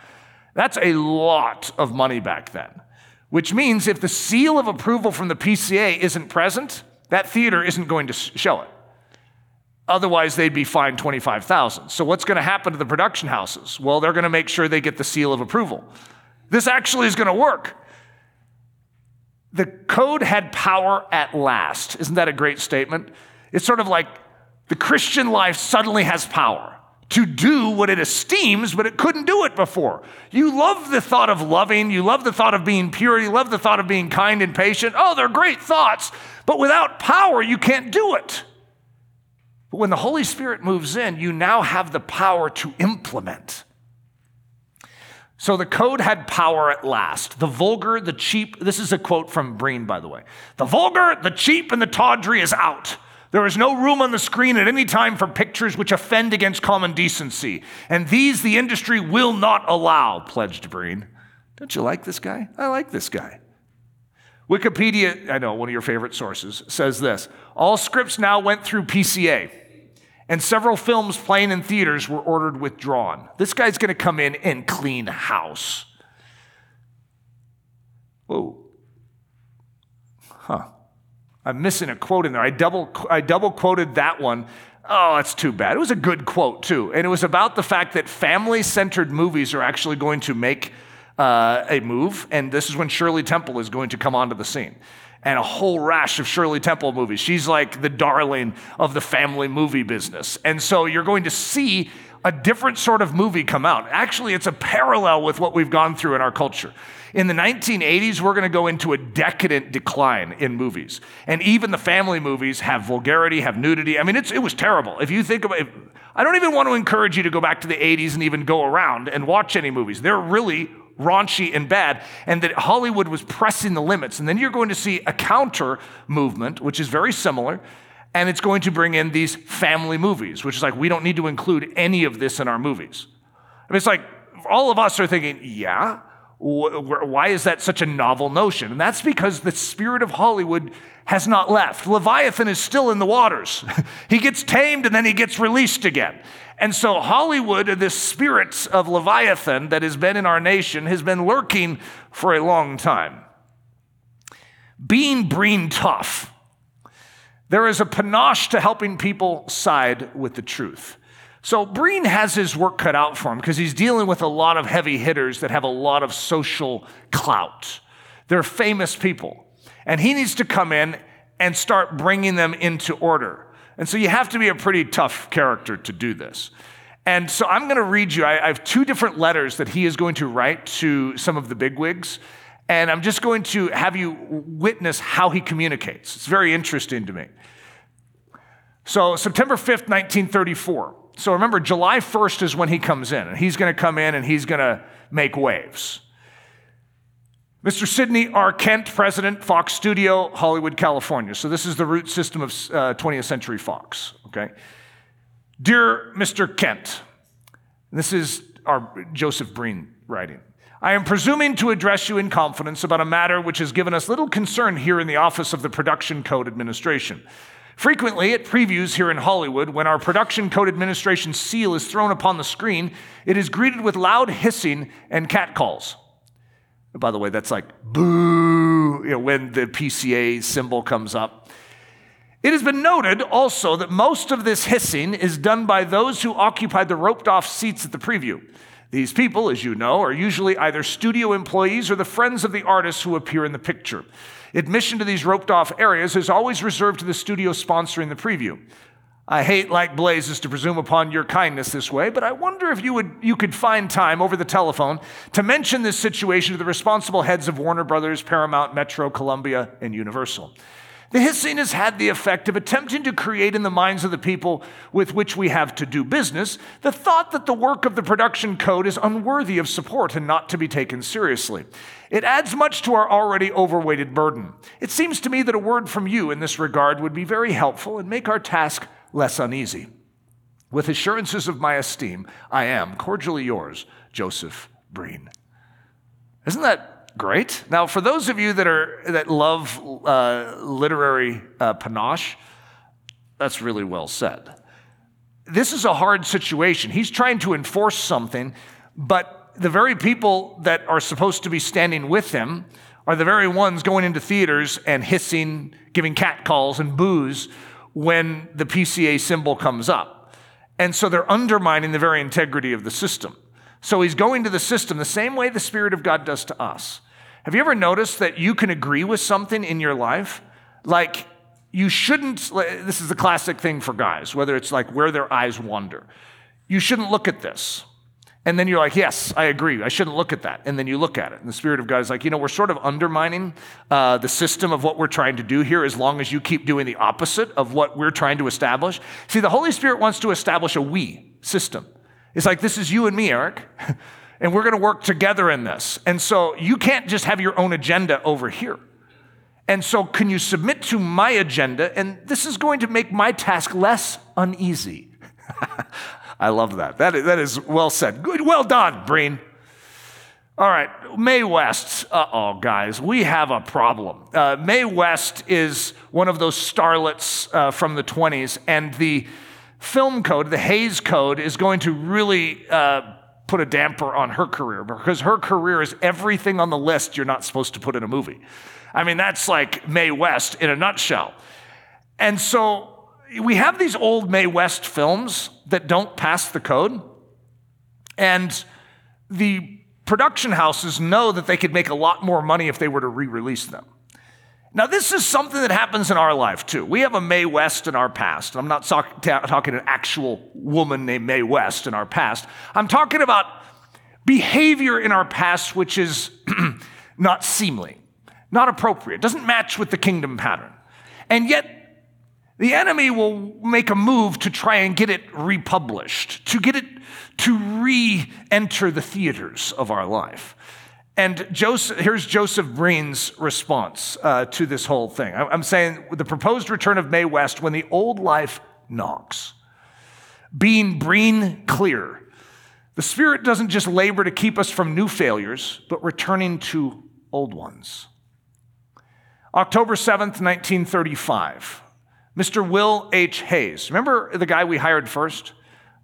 That's a lot of money back then which means if the seal of approval from the PCA isn't present, that theater isn't going to show it. Otherwise, they'd be fined 25,000. So what's going to happen to the production houses? Well, they're going to make sure they get the seal of approval. This actually is going to work. The code had power at last. Isn't that a great statement? It's sort of like the Christian life suddenly has power to do what it esteems, but it couldn't do it before. You love the thought of loving, you love the thought of being pure, you love the thought of being kind and patient. Oh, they're great thoughts, but without power, you can't do it. But when the Holy Spirit moves in, you now have the power to implement. So the code had power at last. The vulgar, the cheap, this is a quote from Breen, by the way. The vulgar, the cheap, and the tawdry is out. There is no room on the screen at any time for pictures which offend against common decency, and these the industry will not allow, pledged Breen. Don't you like this guy? I like this guy. Wikipedia, I know, one of your favorite sources, says this All scripts now went through PCA, and several films playing in theaters were ordered withdrawn. This guy's going to come in and clean house. Whoa. Huh. I'm missing a quote in there. I double, I double quoted that one. Oh, that's too bad. It was a good quote, too. And it was about the fact that family centered movies are actually going to make uh, a move. And this is when Shirley Temple is going to come onto the scene. And a whole rash of Shirley Temple movies. She's like the darling of the family movie business. And so you're going to see a different sort of movie come out. Actually, it's a parallel with what we've gone through in our culture. In the 1980s, we're going to go into a decadent decline in movies. And even the family movies have vulgarity, have nudity. I mean, it was terrible. If you think about it, I don't even want to encourage you to go back to the 80s and even go around and watch any movies. They're really raunchy and bad, and that Hollywood was pressing the limits. And then you're going to see a counter movement, which is very similar, and it's going to bring in these family movies, which is like, we don't need to include any of this in our movies. I mean, it's like all of us are thinking, yeah, why is that such a novel notion? And that's because the spirit of Hollywood has not left. Leviathan is still in the waters. *laughs* he gets tamed and then he gets released again. And so, Hollywood, this spirit of Leviathan that has been in our nation, has been lurking for a long time. Being Breen tough, there is a panache to helping people side with the truth. So Breen has his work cut out for him because he's dealing with a lot of heavy hitters that have a lot of social clout. They're famous people. And he needs to come in and start bringing them into order. And so you have to be a pretty tough character to do this. And so I'm going to read you, I, have two different letters that he is going to write to some of the bigwigs. And I'm just going to have you witness how he communicates. It's very interesting to me. So, September 5th, 1934. So, remember, July 1st is when he comes in, and he's going to come in and he's going to make waves. Mr. Sidney R. Kent, President, Fox Studio, Hollywood, California. So, this is the root system of uh, 20th Century Fox, okay? Dear Mr. Kent, this is our Joseph Breen writing. I am presuming to address you in confidence about a matter which has given us little concern here in the Office of the Production Code Administration. Frequently, at previews here in Hollywood, when our production code administration seal is thrown upon the screen, it is greeted with loud hissing and catcalls. By the way, that's like boo you know, when the PCA symbol comes up. It has been noted also that most of this hissing is done by those who occupied the roped off seats at the preview. These people, as you know, are usually either studio employees or the friends of the artists who appear in the picture. Admission to these roped off areas is always reserved to the studio sponsoring the preview. I hate like blazes to presume upon your kindness this way, but I wonder if you, would, you could find time over the telephone to mention this situation to the responsible heads of Warner Brothers, Paramount, Metro, Columbia, and Universal. The hissing has had the effect of attempting to create in the minds of the people with which we have to do business the thought that the work of the production code is unworthy of support and not to be taken seriously. It adds much to our already overweighted burden. It seems to me that a word from you in this regard would be very helpful and make our task less uneasy. With assurances of my esteem, I am cordially yours, Joseph Breen. Isn't that great. Now, for those of you that are that love uh, literary uh, panache, that's really well said. This is a hard situation. He's trying to enforce something, but the very people that are supposed to be standing with him are the very ones going into theaters and hissing, giving catcalls and boos when the PCA symbol comes up. And so they're undermining the very integrity of the system. So he's going to the system the same way the Spirit of God does to us. Have you ever noticed that you can agree with something in your life? Like, you shouldn't, this is the classic thing for guys, whether it's like where their eyes wander. You shouldn't look at this. And then you're like, yes, I agree. I shouldn't look at that. And then you look at it. And the Spirit of God is like, you know, we're sort of undermining uh, the system of what we're trying to do here as long as you keep doing the opposite of what we're trying to establish. See, the Holy Spirit wants to establish a we system. It's like, this is you and me, Eric. *laughs* and we're going to work together in this. And so you can't just have your own agenda over here. And so, can you submit to my agenda? And this is going to make my task less uneasy. *laughs* I love that. That is, that is well said. Good, well done, Breen. All right, Mae West. Uh oh, guys, we have a problem. Uh, Mae West is one of those starlets uh, from the 20s, and the film code, the Hays Code, is going to really uh, put a damper on her career because her career is everything on the list you're not supposed to put in a movie. I mean, that's like Mae West in a nutshell. And so we have these old Mae West films that don't pass the code. And the production houses know that they could make a lot more money if they were to re release them. Now, this is something that happens in our life too. We have a Mae West in our past. I'm not talking an actual woman named Mae West in our past. I'm talking about behavior in our past which is *clears throat* not seemly, not appropriate, doesn't match with the kingdom pattern. And yet, the enemy will make a move to try and get it republished, to get it to re enter the theaters of our life. And Joseph, here's Joseph Breen's response uh, to this whole thing. I'm saying the proposed return of Mae West when the old life knocks. Being Breen clear, the Spirit doesn't just labor to keep us from new failures, but returning to old ones. October 7th, 1935, Mr. Will H. Hays. Remember the guy we hired first?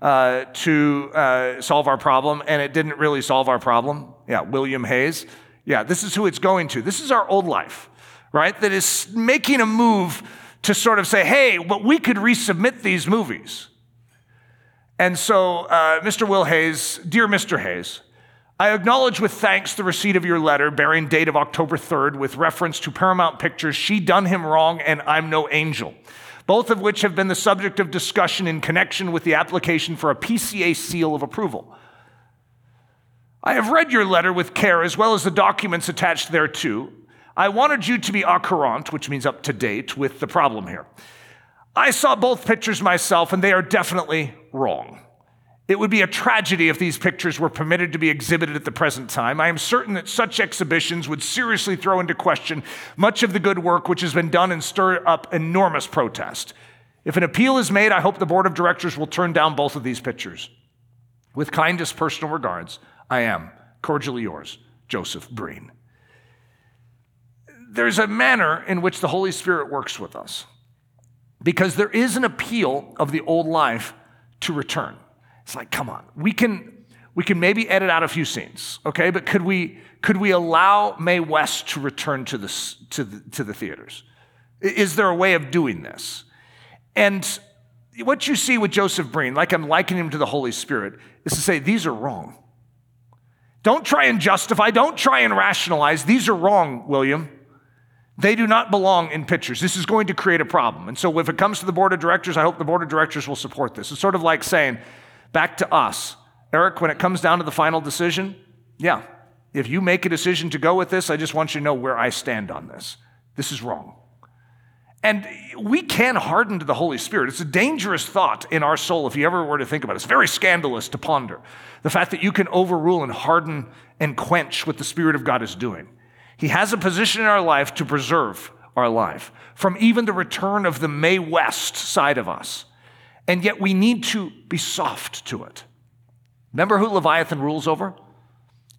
uh, to uh, solve our problem, and it didn't really solve our problem. Yeah, William Hays. Yeah, this is who it's going to. This is our old life, right? That is making a move to sort of say, hey, but we could resubmit these movies. And so, uh, Mr. Will Hays, dear Mr. Hays, I acknowledge with thanks the receipt of your letter bearing date of October 3rd with reference to Paramount Pictures, She Done Him Wrong and I'm No Angel both of which have been the subject of discussion in connection with the application for a PCA seal of approval. I have read your letter with care as well as the documents attached thereto. I wanted you to be au courant, which means up to date, with the problem here. I saw both pictures myself, and they are definitely wrong. It would be a tragedy if these pictures were permitted to be exhibited at the present time. I am certain that such exhibitions would seriously throw into question much of the good work which has been done and stir up enormous protest. If an appeal is made, I hope the board of directors will turn down both of these pictures. With kindest personal regards, I am cordially yours, Joseph Breen. There's a manner in which the Holy Spirit works with us because there is an appeal of the old life to return. It's like, come on, we can we can maybe edit out a few scenes, okay? But could we could we allow Mae West to return to the to the, to the theaters? Is there a way of doing this? And what you see with Joseph Breen, like I'm likening him to the Holy Spirit, is to say these are wrong. Don't try and justify, don't try and rationalize. These are wrong, William. They do not belong in pictures. This is going to create a problem. And so if it comes to the board of directors, I hope the board of directors will support this. It's sort of like saying, back to us. Eric, when it comes down to the final decision, yeah, if you make a decision to go with this, I just want you to know where I stand on this. This is wrong. And we can harden to the Holy Spirit. It's a dangerous thought in our soul if you ever were to think about it. It's very scandalous to ponder the fact that you can overrule and harden and quench what the Spirit of God is doing. He has a position in our life to preserve our life from even the return of the Mae West side of us and yet we need to be soft to it. Remember who Leviathan rules over?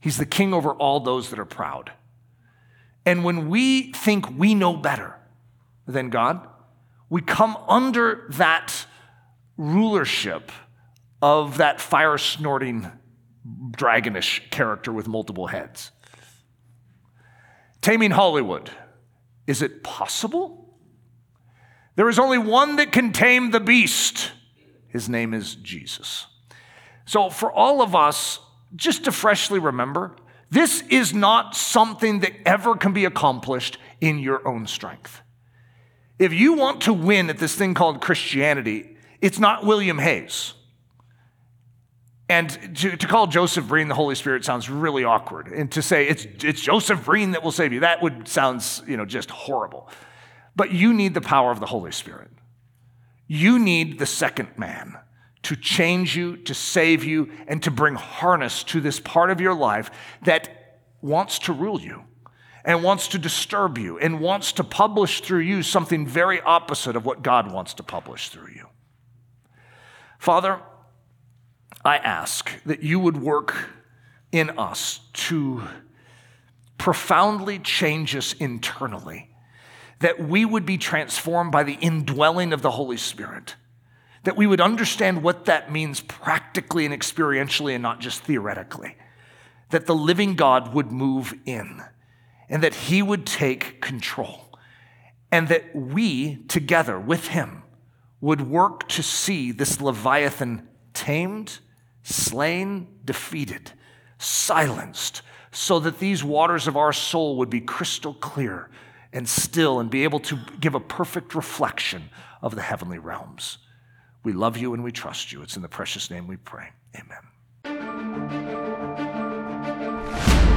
He's the king over all those that are proud. And when we think we know better than God, we come under that rulership of that fire snorting dragonish character with multiple heads. Taming Hollywood. Is it possible? There is only one that can tame the beast. His name is Jesus. So, for all of us, just to freshly remember, this is not something that ever can be accomplished in your own strength. If you want to win at this thing called Christianity, it's not William Hays. And to, to, call Joseph Breen the Holy Spirit sounds really awkward. And to say it's, it's Joseph Breen that will save you, that would sound you know, just horrible. But you need the power of the Holy Spirit. You need the second man to change you, to save you, and to bring harness to this part of your life that wants to rule you and wants to disturb you and wants to publish through you something very opposite of what God wants to publish through you. Father, I ask that you would work in us to profoundly change us internally that we would be transformed by the indwelling of the Holy Spirit, that we would understand what that means practically and experientially and not just theoretically, that the living God would move in and that he would take control, and that we together with him would work to see this Leviathan tamed, slain, defeated, silenced, so that these waters of our soul would be crystal clear and still and be able to give a perfect reflection of the heavenly realms. We love you and we trust you. It's in the precious name we pray. Amen.